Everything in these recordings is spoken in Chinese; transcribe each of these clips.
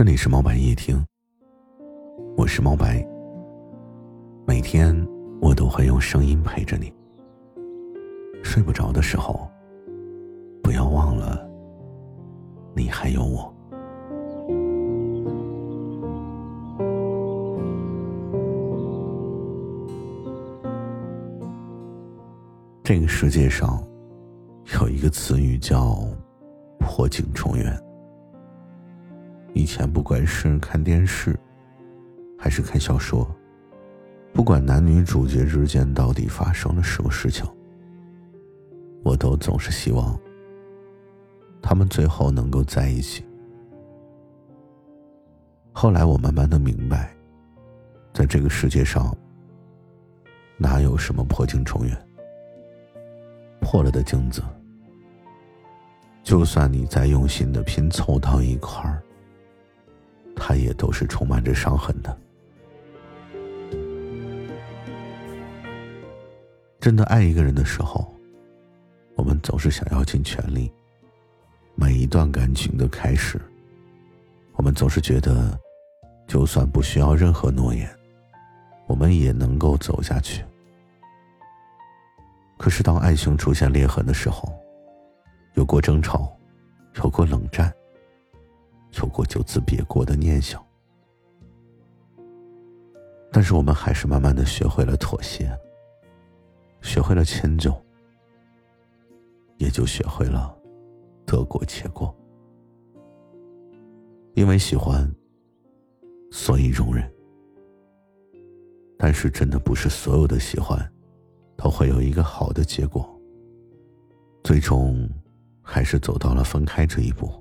这里是猫白夜听，我是猫白。每天我都会用声音陪着你。睡不着的时候，不要忘了，你还有我。这个世界上有一个词语叫“破镜重圆”。以前不管是看电视，还是看小说，不管男女主角之间到底发生了什么事情，我都总是希望他们最后能够在一起。后来我慢慢的明白，在这个世界上，哪有什么破镜重圆？破了的镜子，就算你再用心的拼凑到一块儿。他也都是充满着伤痕的。真的爱一个人的时候，我们总是想要尽全力。每一段感情的开始，我们总是觉得，就算不需要任何诺言，我们也能够走下去。可是当爱情出现裂痕的时候，有过争吵，有过冷战。有过就此别过的念想，但是我们还是慢慢的学会了妥协，学会了迁就，也就学会了得过且过。因为喜欢，所以容忍。但是真的不是所有的喜欢，都会有一个好的结果。最终，还是走到了分开这一步。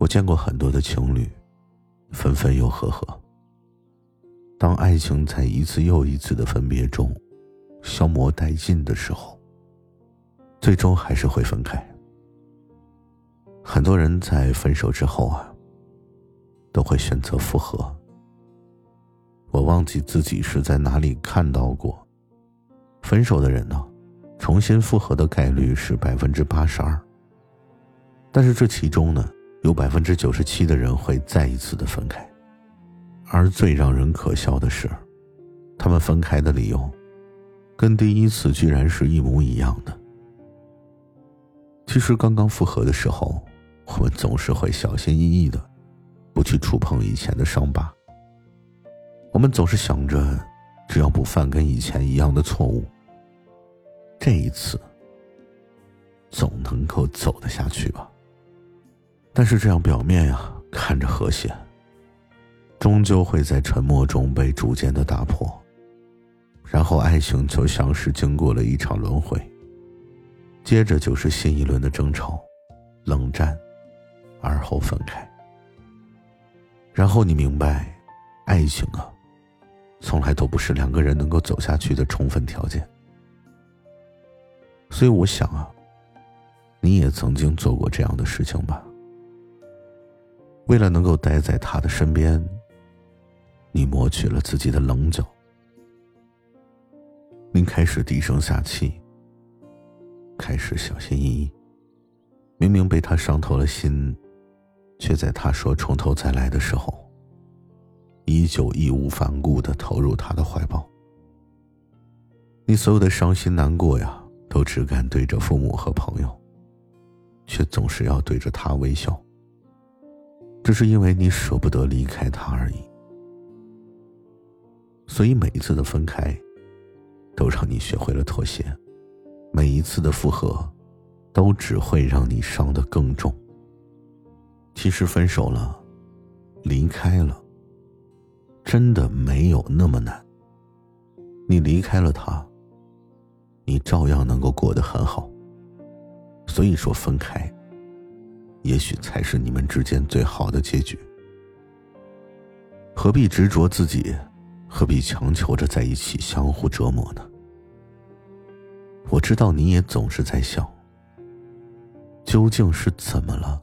我见过很多的情侣，分分又合合。当爱情在一次又一次的分别中消磨殆尽的时候，最终还是会分开。很多人在分手之后啊，都会选择复合。我忘记自己是在哪里看到过，分手的人呢，重新复合的概率是百分之八十二。但是这其中呢？有百分之九十七的人会再一次的分开，而最让人可笑的是，他们分开的理由，跟第一次居然是一模一样的。其实刚刚复合的时候，我们总是会小心翼翼的，不去触碰以前的伤疤。我们总是想着，只要不犯跟以前一样的错误，这一次总能够走得下去吧。但是这样表面呀看着和谐，终究会在沉默中被逐渐的打破，然后爱情就像是经过了一场轮回，接着就是新一轮的争吵、冷战，而后分开。然后你明白，爱情啊，从来都不是两个人能够走下去的充分条件。所以我想啊，你也曾经做过这样的事情吧。为了能够待在他的身边，你磨去了自己的棱角，您开始低声下气，开始小心翼翼。明明被他伤透了心，却在他说从头再来的时候，依旧义无反顾的投入他的怀抱。你所有的伤心难过呀，都只敢对着父母和朋友，却总是要对着他微笑。只是因为你舍不得离开他而已，所以每一次的分开，都让你学会了妥协；每一次的复合，都只会让你伤得更重。其实分手了，离开了，真的没有那么难。你离开了他，你照样能够过得很好。所以说分开。也许才是你们之间最好的结局。何必执着自己？何必强求着在一起相互折磨呢？我知道你也总是在想，究竟是怎么了？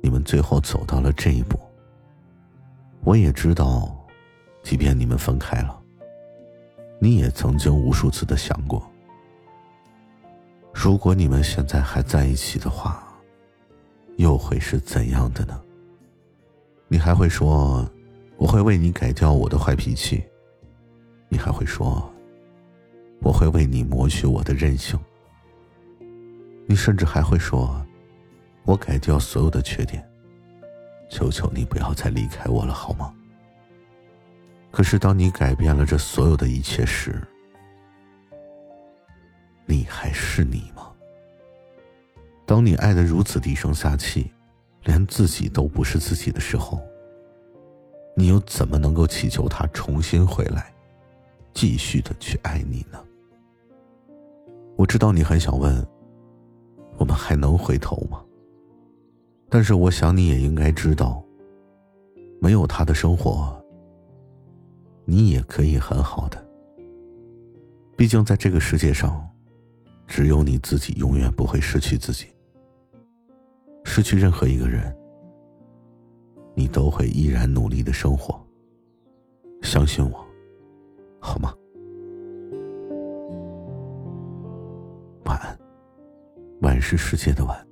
你们最后走到了这一步。我也知道，即便你们分开了，你也曾经无数次的想过，如果你们现在还在一起的话。又会是怎样的呢？你还会说，我会为你改掉我的坏脾气；你还会说，我会为你磨去我的任性；你甚至还会说，我改掉所有的缺点。求求你不要再离开我了，好吗？可是，当你改变了这所有的一切时，你还是你吗？当你爱的如此低声下气，连自己都不是自己的时候，你又怎么能够祈求他重新回来，继续的去爱你呢？我知道你很想问，我们还能回头吗？但是我想你也应该知道，没有他的生活，你也可以很好的。毕竟在这个世界上，只有你自己永远不会失去自己。失去任何一个人，你都会依然努力的生活。相信我，好吗？晚安。晚是世界的晚。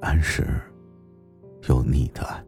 安是，有你的爱。